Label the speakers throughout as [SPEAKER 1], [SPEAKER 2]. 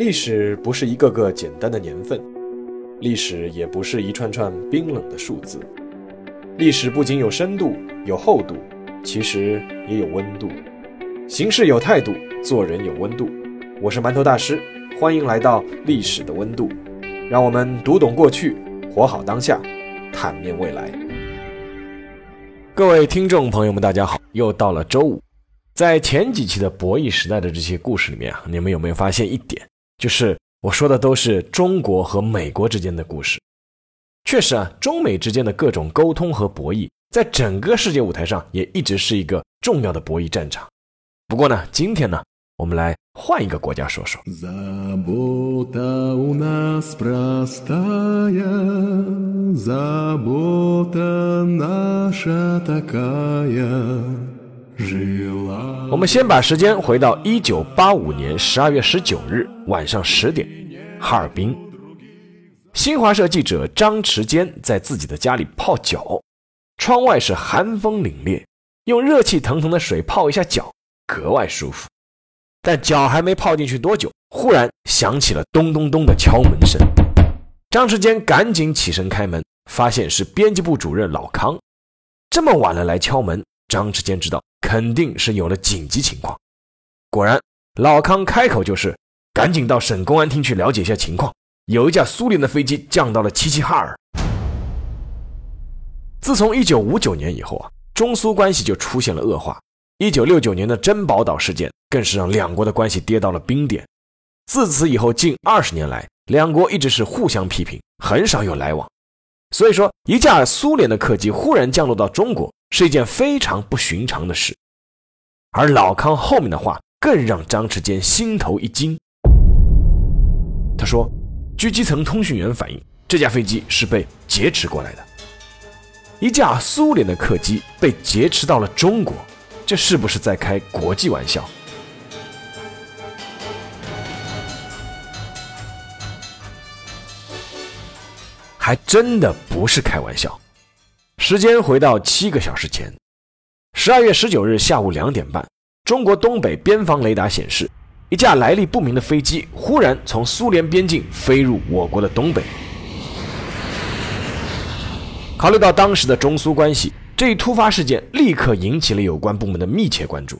[SPEAKER 1] 历史不是一个个简单的年份，历史也不是一串串冰冷的数字。历史不仅有深度、有厚度，其实也有温度。行事有态度，做人有温度。我是馒头大师，欢迎来到历史的温度。让我们读懂过去，活好当下，坦面未来。各位听众朋友们，大家好，又到了周五。在前几期的博弈时代的这些故事里面啊，你们有没有发现一点？就是我说的都是中国和美国之间的故事。确实啊，中美之间的各种沟通和博弈，在整个世界舞台上也一直是一个重要的博弈战场。不过呢，今天呢，我们来换一个国家说说。我们先把时间回到一九八五年十二月十九日晚上十点，哈尔滨。新华社记者张弛坚在自己的家里泡脚，窗外是寒风凛冽，用热气腾腾的水泡一下脚，格外舒服。但脚还没泡进去多久，忽然响起了咚咚咚的敲门声。张弛坚赶紧起身开门，发现是编辑部主任老康。这么晚了来敲门，张志坚知道。肯定是有了紧急情况。果然，老康开口就是：“赶紧到省公安厅去了解一下情况。有一架苏联的飞机降到了齐齐哈尔。”自从1959年以后啊，中苏关系就出现了恶化。1969年的珍宝岛事件更是让两国的关系跌到了冰点。自此以后，近二十年来，两国一直是互相批评，很少有来往。所以说，一架苏联的客机忽然降落到中国。是一件非常不寻常的事，而老康后面的话更让张志坚心头一惊。他说：“据基层通讯员反映，这架飞机是被劫持过来的。一架苏联的客机被劫持到了中国，这是不是在开国际玩笑？”还真的不是开玩笑。时间回到七个小时前，十二月十九日下午两点半，中国东北边防雷达显示，一架来历不明的飞机忽然从苏联边境飞入我国的东北。考虑到当时的中苏关系，这一突发事件立刻引起了有关部门的密切关注。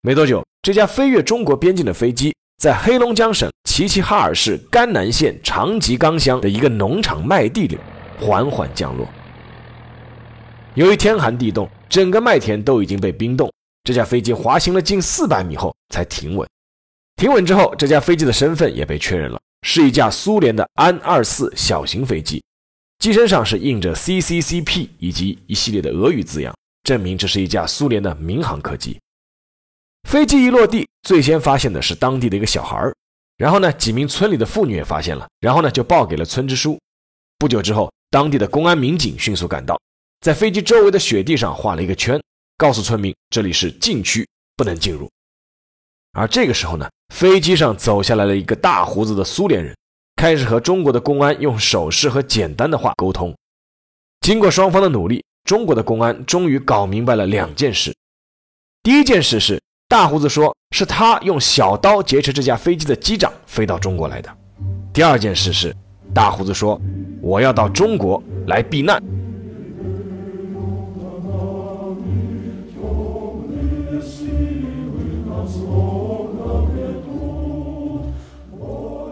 [SPEAKER 1] 没多久，这架飞越中国边境的飞机在黑龙江省齐齐哈尔市甘南县长吉冈乡的一个农场麦地里缓缓降落。由于天寒地冻，整个麦田都已经被冰冻。这架飞机滑行了近四百米后才停稳。停稳之后，这架飞机的身份也被确认了，是一架苏联的安二四小型飞机，机身上是印着 CCCP 以及一系列的俄语字样，证明这是一架苏联的民航客机。飞机一落地，最先发现的是当地的一个小孩儿然后呢，几名村里的妇女也发现了，然后呢就报给了村支书。不久之后，当地的公安民警迅速赶到。在飞机周围的雪地上画了一个圈，告诉村民这里是禁区，不能进入。而这个时候呢，飞机上走下来了一个大胡子的苏联人，开始和中国的公安用手势和简单的话沟通。经过双方的努力，中国的公安终于搞明白了两件事：第一件事是大胡子说是他用小刀劫持这架飞机的机长飞到中国来的；第二件事是大胡子说我要到中国来避难。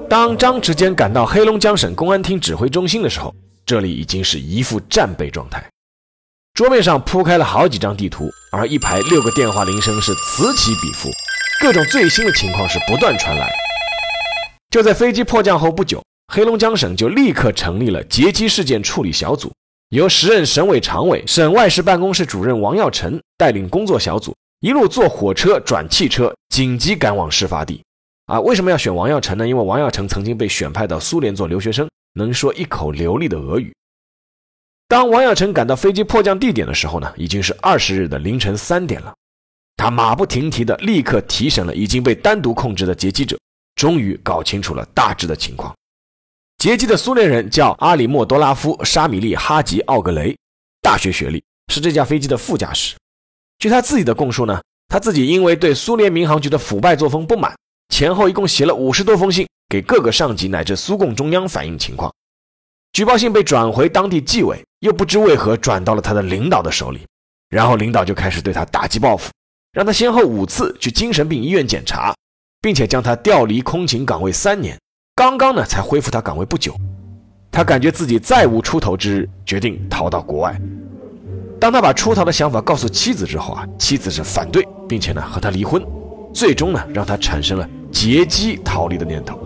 [SPEAKER 1] 当张弛坚赶到黑龙江省公安厅指挥中心的时候，这里已经是一副战备状态。桌面上铺开了好几张地图，而一排六个电话铃声是此起彼伏，各种最新的情况是不断传来。就在飞机迫降后不久，黑龙江省就立刻成立了劫机事件处理小组，由时任省委常委、省外事办公室主任王耀成带领工作小组，一路坐火车转汽车，紧急赶往事发地。啊，为什么要选王耀成呢？因为王耀成曾经被选派到苏联做留学生，能说一口流利的俄语。当王亚成赶到飞机迫降地点的时候呢，已经是二十日的凌晨三点了。他马不停蹄的立刻提审了已经被单独控制的劫机者，终于搞清楚了大致的情况。劫机的苏联人叫阿里莫多拉夫·沙米利哈吉奥格雷，大学学历，是这架飞机的副驾驶。据他自己的供述呢，他自己因为对苏联民航局的腐败作风不满。前后一共写了五十多封信，给各个上级乃至苏共中央反映情况。举报信被转回当地纪委，又不知为何转到了他的领导的手里，然后领导就开始对他打击报复，让他先后五次去精神病医院检查，并且将他调离空勤岗位三年，刚刚呢才恢复他岗位不久。他感觉自己再无出头之日，决定逃到国外。当他把出逃的想法告诉妻子之后啊，妻子是反对，并且呢和他离婚，最终呢让他产生了劫机逃离的念头。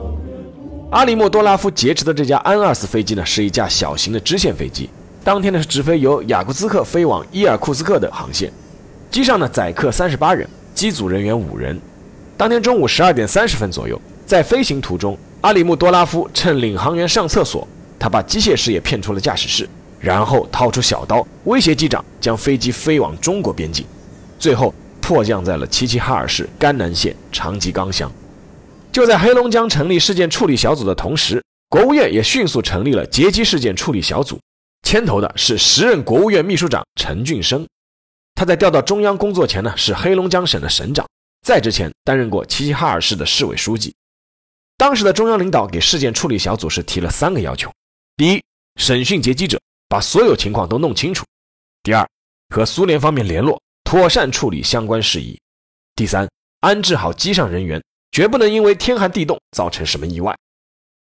[SPEAKER 1] 阿里莫多拉夫劫持的这架安二四飞机呢，是一架小型的支线飞机。当天呢是直飞由雅库兹克飞往伊尔库斯克的航线，机上呢载客三十八人，机组人员五人。当天中午十二点三十分左右，在飞行途中，阿里木多拉夫趁领航员上厕所，他把机械师也骗出了驾驶室，然后掏出小刀威胁机长将飞机飞往中国边境，最后迫降在了齐齐哈尔市甘南县长吉冈乡。就在黑龙江成立事件处理小组的同时，国务院也迅速成立了劫机事件处理小组，牵头的是时任国务院秘书长陈俊生。他在调到中央工作前呢，是黑龙江省的省长，在之前担任过齐齐哈尔市的市委书记。当时的中央领导给事件处理小组是提了三个要求：第一，审讯劫机者，把所有情况都弄清楚；第二，和苏联方面联络，妥善处理相关事宜；第三，安置好机上人员。绝不能因为天寒地冻造成什么意外。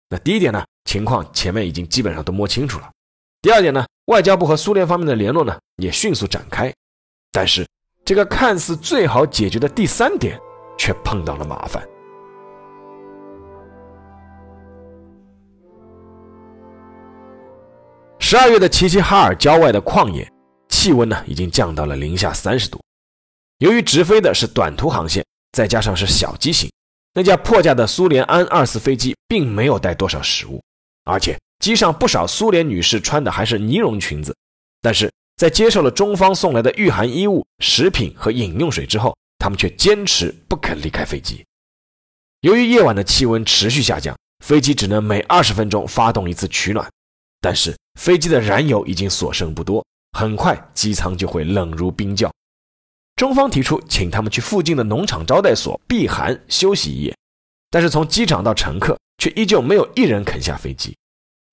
[SPEAKER 1] 那第一点呢，情况前面已经基本上都摸清楚了。第二点呢，外交部和苏联方面的联络呢也迅速展开。但是这个看似最好解决的第三点，却碰到了麻烦。十二月的齐齐哈尔郊外的旷野，气温呢已经降到了零下三十度。由于直飞的是短途航线，再加上是小机型。那架破架的苏联安二四飞机并没有带多少食物，而且机上不少苏联女士穿的还是呢绒裙子。但是在接受了中方送来的御寒衣物、食品和饮用水之后，他们却坚持不肯离开飞机。由于夜晚的气温持续下降，飞机只能每二十分钟发动一次取暖。但是飞机的燃油已经所剩不多，很快机舱就会冷如冰窖。中方提出请他们去附近的农场招待所避寒休息一夜，但是从机场到乘客却依旧没有一人肯下飞机。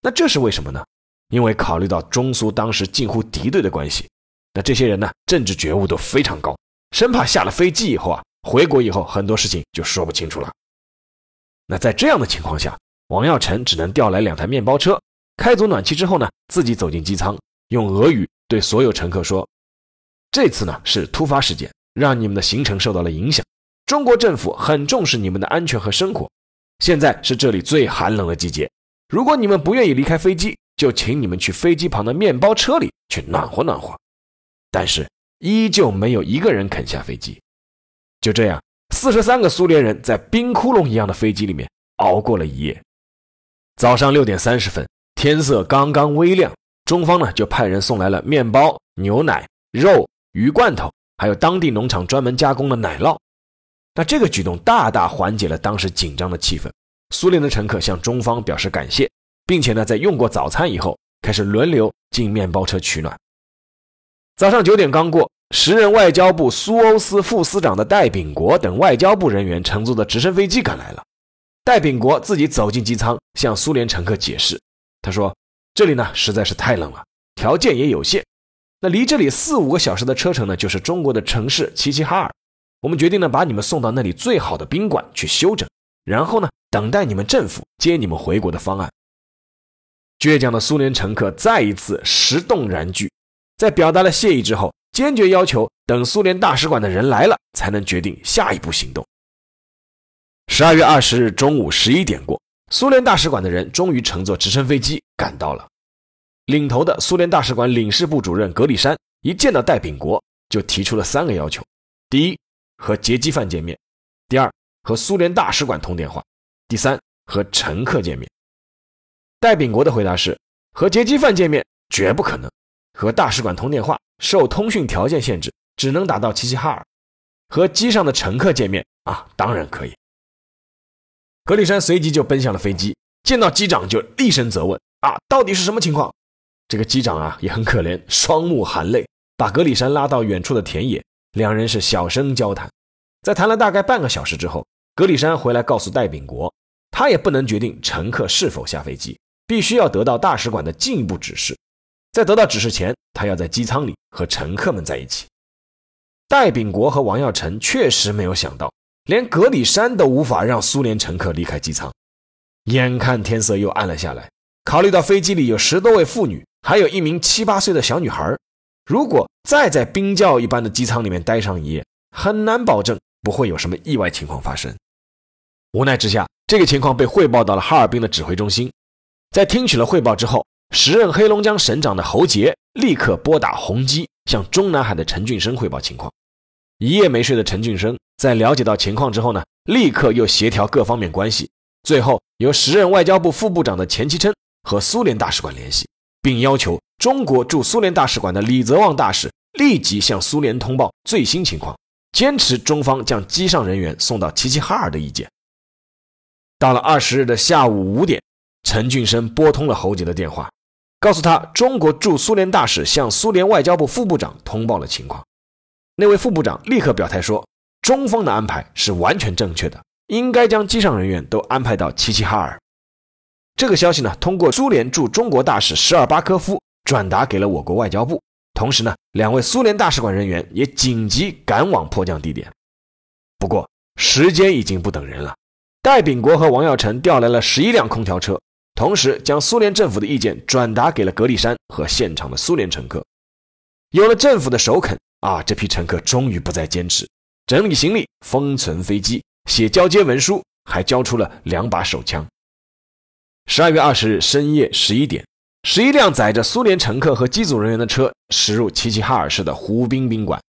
[SPEAKER 1] 那这是为什么呢？因为考虑到中苏当时近乎敌对的关系，那这些人呢政治觉悟都非常高，生怕下了飞机以后啊回国以后很多事情就说不清楚了。那在这样的情况下，王耀成只能调来两台面包车，开足暖气之后呢，自己走进机舱，用俄语对所有乘客说。这次呢是突发事件，让你们的行程受到了影响。中国政府很重视你们的安全和生活。现在是这里最寒冷的季节，如果你们不愿意离开飞机，就请你们去飞机旁的面包车里去暖和暖和。但是依旧没有一个人肯下飞机。就这样，四十三个苏联人在冰窟窿一样的飞机里面熬过了一夜。早上六点三十分，天色刚刚微亮，中方呢就派人送来了面包、牛奶、肉。鱼罐头，还有当地农场专门加工的奶酪，那这个举动大大缓解了当时紧张的气氛。苏联的乘客向中方表示感谢，并且呢，在用过早餐以后，开始轮流进面包车取暖。早上九点刚过，时任外交部苏欧司副司长的戴秉国等外交部人员乘坐的直升飞机赶来了。戴秉国自己走进机舱，向苏联乘客解释，他说：“这里呢实在是太冷了，条件也有限。”那离这里四五个小时的车程呢，就是中国的城市齐齐哈尔。我们决定呢，把你们送到那里最好的宾馆去休整，然后呢，等待你们政府接你们回国的方案。倔强的苏联乘客再一次实动燃具，在表达了谢意之后，坚决要求等苏联大使馆的人来了，才能决定下一步行动。十二月二十日中午十一点过，苏联大使馆的人终于乘坐直升飞机赶到了。领头的苏联大使馆领事部主任格里山一见到戴秉国，就提出了三个要求：第一，和劫机犯见面；第二，和苏联大使馆通电话；第三，和乘客见面。戴秉国的回答是：和劫机犯见面绝不可能；和大使馆通电话受通讯条件限制，只能打到齐齐哈尔；和机上的乘客见面啊，当然可以。格里山随即就奔向了飞机，见到机长就厉声责问：啊，到底是什么情况？这个机长啊也很可怜，双目含泪，把格里山拉到远处的田野，两人是小声交谈。在谈了大概半个小时之后，格里山回来告诉戴秉国，他也不能决定乘客是否下飞机，必须要得到大使馆的进一步指示。在得到指示前，他要在机舱里和乘客们在一起。戴秉国和王耀成确实没有想到，连格里山都无法让苏联乘客离开机舱。眼看天色又暗了下来，考虑到飞机里有十多位妇女，还有一名七八岁的小女孩，如果再在冰窖一般的机舱里面待上一夜，很难保证不会有什么意外情况发生。无奈之下，这个情况被汇报到了哈尔滨的指挥中心。在听取了汇报之后，时任黑龙江省长的侯杰立刻拨打红机，向中南海的陈俊生汇报情况。一夜没睡的陈俊生在了解到情况之后呢，立刻又协调各方面关系，最后由时任外交部副部长的钱其琛和苏联大使馆联系，并要求中国驻苏联大使馆的李泽旺大使立即向苏联通报最新情况，坚持中方将机上人员送到齐齐哈尔的意见。到了二十日的下午五点，陈俊生拨通了侯杰的电话。告诉他，中国驻苏联大使向苏联外交部副部长通报了情况。那位副部长立刻表态说，中方的安排是完全正确的，应该将机上人员都安排到齐齐哈尔。这个消息呢，通过苏联驻中国大使什尔巴科夫转达给了我国外交部。同时呢，两位苏联大使馆人员也紧急赶往迫降地点。不过，时间已经不等人了。戴秉国和王耀成调来了十一辆空调车。同时，将苏联政府的意见转达给了格里山和现场的苏联乘客。有了政府的首肯啊，这批乘客终于不再坚持，整理行李，封存飞机，写交接文书，还交出了两把手枪。十二月二十日深夜十一点，十一辆载着苏联乘客和机组人员的车驶入齐齐哈尔市的湖滨宾馆，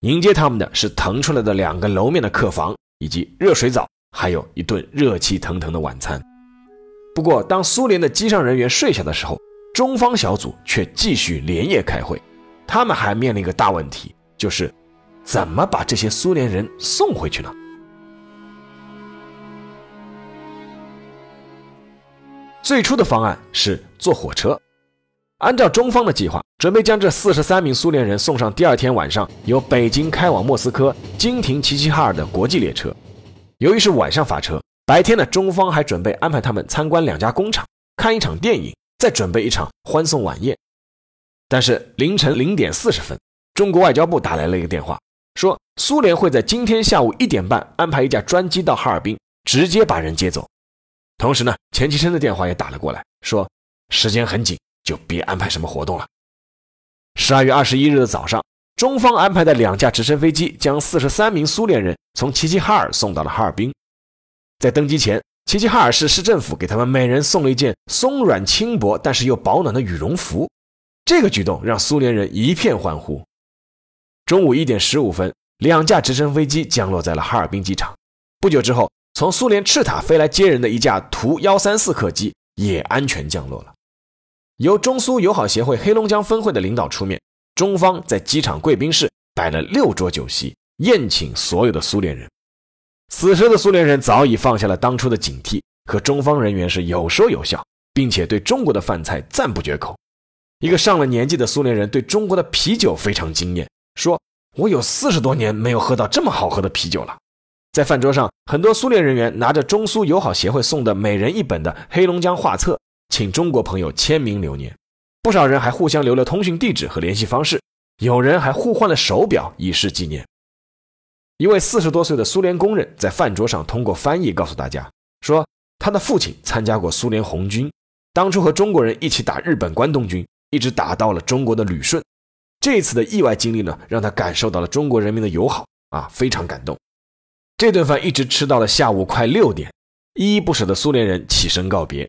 [SPEAKER 1] 迎接他们的是腾出来的两个楼面的客房，以及热水澡，还有一顿热气腾腾的晚餐。不过，当苏联的机上人员睡下的时候，中方小组却继续连夜开会。他们还面临一个大问题，就是怎么把这些苏联人送回去呢？最初的方案是坐火车，按照中方的计划，准备将这四十三名苏联人送上第二天晚上由北京开往莫斯科、经停齐齐哈尔的国际列车。由于是晚上发车。白天呢，中方还准备安排他们参观两家工厂，看一场电影，再准备一场欢送晚宴。但是凌晨零点四十分，中国外交部打来了一个电话，说苏联会在今天下午一点半安排一架专机到哈尔滨，直接把人接走。同时呢，钱其琛的电话也打了过来，说时间很紧，就别安排什么活动了。十二月二十一日的早上，中方安排的两架直升飞机将四十三名苏联人从齐齐哈尔送到了哈尔滨。在登机前，齐齐哈尔市市政府给他们每人送了一件松软轻薄但是又保暖的羽绒服。这个举动让苏联人一片欢呼。中午一点十五分，两架直升飞机降落在了哈尔滨机场。不久之后，从苏联赤塔飞来接人的一架图幺三四客机也安全降落了。由中苏友好协会黑龙江分会的领导出面，中方在机场贵宾室摆了六桌酒席，宴请所有的苏联人。此时的苏联人早已放下了当初的警惕，和中方人员是有说有笑，并且对中国的饭菜赞不绝口。一个上了年纪的苏联人对中国的啤酒非常惊艳，说：“我有四十多年没有喝到这么好喝的啤酒了。”在饭桌上，很多苏联人员拿着中苏友好协会送的每人一本的黑龙江画册，请中国朋友签名留念。不少人还互相留了通讯地址和联系方式，有人还互换了手表以示纪念。一位四十多岁的苏联工人在饭桌上通过翻译告诉大家说，他的父亲参加过苏联红军，当初和中国人一起打日本关东军，一直打到了中国的旅顺。这次的意外经历呢，让他感受到了中国人民的友好啊，非常感动。这顿饭一直吃到了下午快六点，依依不舍的苏联人起身告别。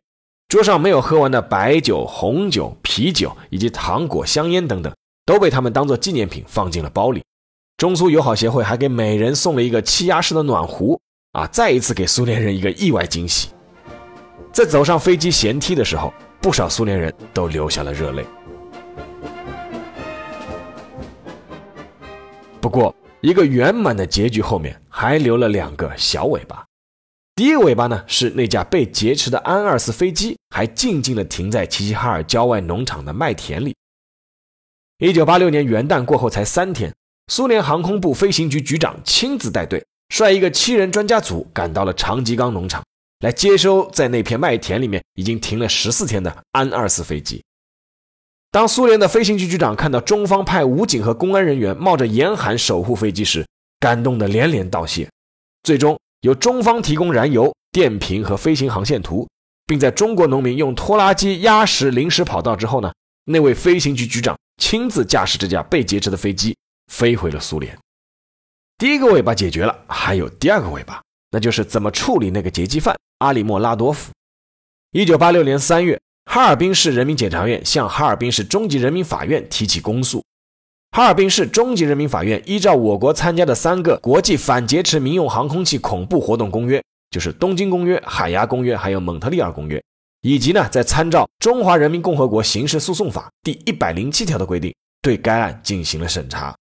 [SPEAKER 1] 桌上没有喝完的白酒、红酒、啤酒以及糖果、香烟等等，都被他们当做纪念品放进了包里。中苏友好协会还给每人送了一个气压式的暖壶，啊，再一次给苏联人一个意外惊喜。在走上飞机舷梯的时候，不少苏联人都流下了热泪。不过，一个圆满的结局后面还留了两个小尾巴。第一个尾巴呢，是那架被劫持的安二四飞机还静静地停在齐齐哈尔郊外农场的麦田里。一九八六年元旦过后才三天。苏联航空部飞行局局长亲自带队，率一个七人专家组赶到了长吉冈农场，来接收在那片麦田里面已经停了十四天的安二四飞机。当苏联的飞行局局长看到中方派武警和公安人员冒着严寒守护飞机时，感动得连连道谢。最终由中方提供燃油、电瓶和飞行航线图，并在中国农民用拖拉机压实临时跑道之后呢，那位飞行局局长亲自驾驶这架被劫持的飞机飞回了苏联。第一个尾巴解决了，还有第二个尾巴，那就是怎么处理那个劫机犯阿里莫拉多夫。一九八六年三月。哈尔滨市人民检察院向哈尔滨市中级人民法院提起公诉。哈尔滨市中级人民法院依照我国参加的三个国际反劫持民用航空器恐怖活动公约，就是《东京公约》《海牙公约》还有《蒙特利尔公约》，以及呢，在参照《中华人民共和国刑事诉讼法》第一百零七条的规定，对该案进行了审查。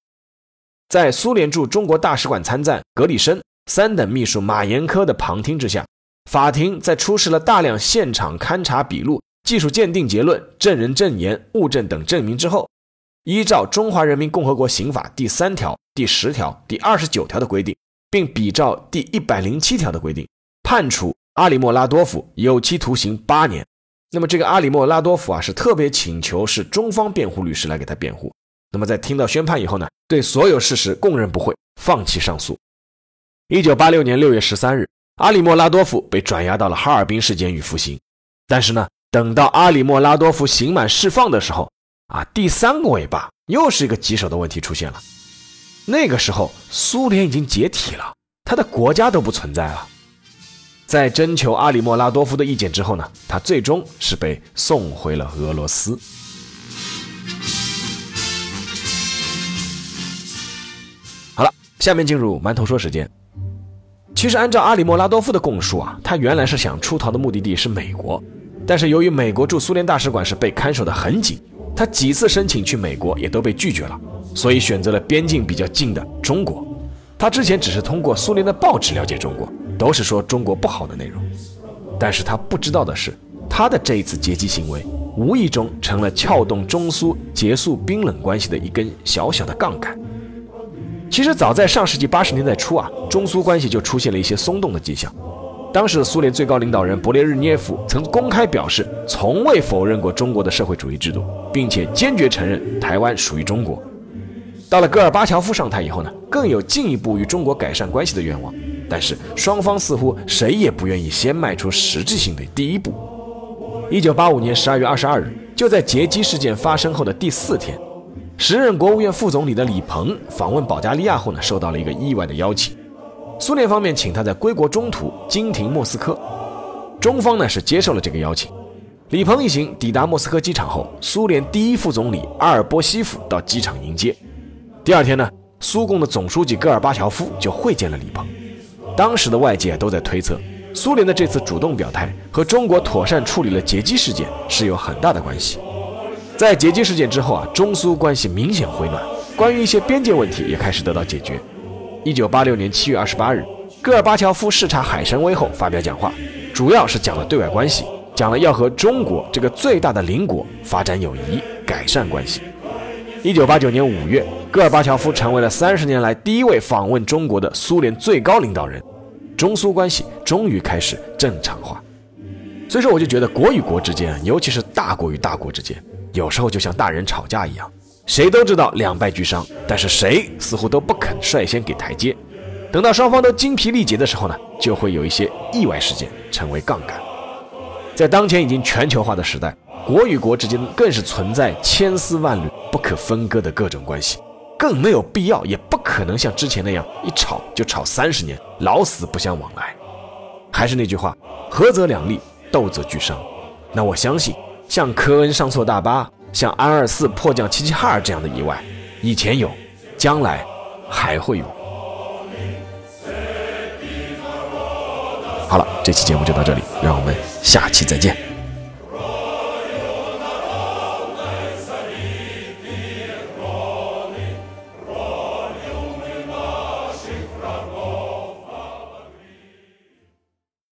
[SPEAKER 1] 在苏联驻中国大使馆参赞格里申、三等秘书马延科的旁听之下，法庭在出示了大量现场勘查笔录。技术鉴定结论、证人证言、物证等证明之后，依照《中华人民共和国刑法》第三条、第十条、第二十九条的规定，并比照第一百零七条的规定，判处阿里莫拉多夫有期徒刑八年。那么，这个阿里莫拉多夫啊，是特别请求是中方辩护律师来给他辩护。那么，在听到宣判以后呢，对所有事实供认不讳，放弃上诉。一九八六年六月十三日，阿里莫拉多夫被转押到了哈尔滨市监狱服刑。但是呢，等到阿里莫拉多夫刑满释放的时候，啊，第三个尾巴又是一个棘手的问题出现了。那个时候，苏联已经解体了，他的国家都不存在了。在征求阿里莫拉多夫的意见之后呢，他最终是被送回了俄罗斯。好了，下面进入馒头说时间。其实，按照阿里莫拉多夫的供述啊，他原来是想出逃的目的地是美国。但是由于美国驻苏联大使馆是被看守的很紧，他几次申请去美国也都被拒绝了，所以选择了边境比较近的中国。他之前只是通过苏联的报纸了解中国，都是说中国不好的内容。但是他不知道的是，他的这一次劫机行为，无意中成了撬动中苏结束冰冷关系的一根小小的杠杆。其实早在上世纪八十年代初啊，中苏关系就出现了一些松动的迹象。当时的苏联最高领导人勃列日涅夫曾公开表示，从未否认过中国的社会主义制度，并且坚决承认台湾属于中国。到了戈尔巴乔夫上台以后呢，更有进一步与中国改善关系的愿望，但是双方似乎谁也不愿意先迈出实质性的第一步。一九八五年十二月二十二日，就在劫机事件发生后的第四天，时任国务院副总理的李鹏访问保加利亚后呢，受到了一个意外的邀请。苏联方面请他在归国中途经停莫斯科，中方呢是接受了这个邀请。李鹏一行抵达莫斯科机场后，苏联第一副总理阿尔波西夫到机场迎接。第二天呢，苏共的总书记戈尔巴乔夫就会见了李鹏。当时的外界都在推测，苏联的这次主动表态和中国妥善处理了劫机事件是有很大的关系。在劫机事件之后啊，中苏关系明显回暖，关于一些边界问题也开始得到解决。一九八六年七月二十八日，戈尔巴乔夫视察海参崴后发表讲话，主要是讲了对外关系，讲了要和中国这个最大的邻国发展友谊、改善关系。一九八九年五月，戈尔巴乔夫成为了三十年来第一位访问中国的苏联最高领导人，中苏关系终于开始正常化。所以说，我就觉得国与国之间，尤其是大国与大国之间，有时候就像大人吵架一样。谁都知道两败俱伤，但是谁似乎都不肯率先给台阶。等到双方都精疲力竭的时候呢，就会有一些意外事件成为杠杆。在当前已经全球化的时代，国与国之间更是存在千丝万缕不可分割的各种关系，更没有必要，也不可能像之前那样一吵就吵三十年，老死不相往来。还是那句话，合则两利，斗则俱伤。那我相信，像科恩上错大巴。像安二四迫降齐齐哈尔这样的意外，以前有，将来还会有。好了，这期节目就到这里，让我们下期再见。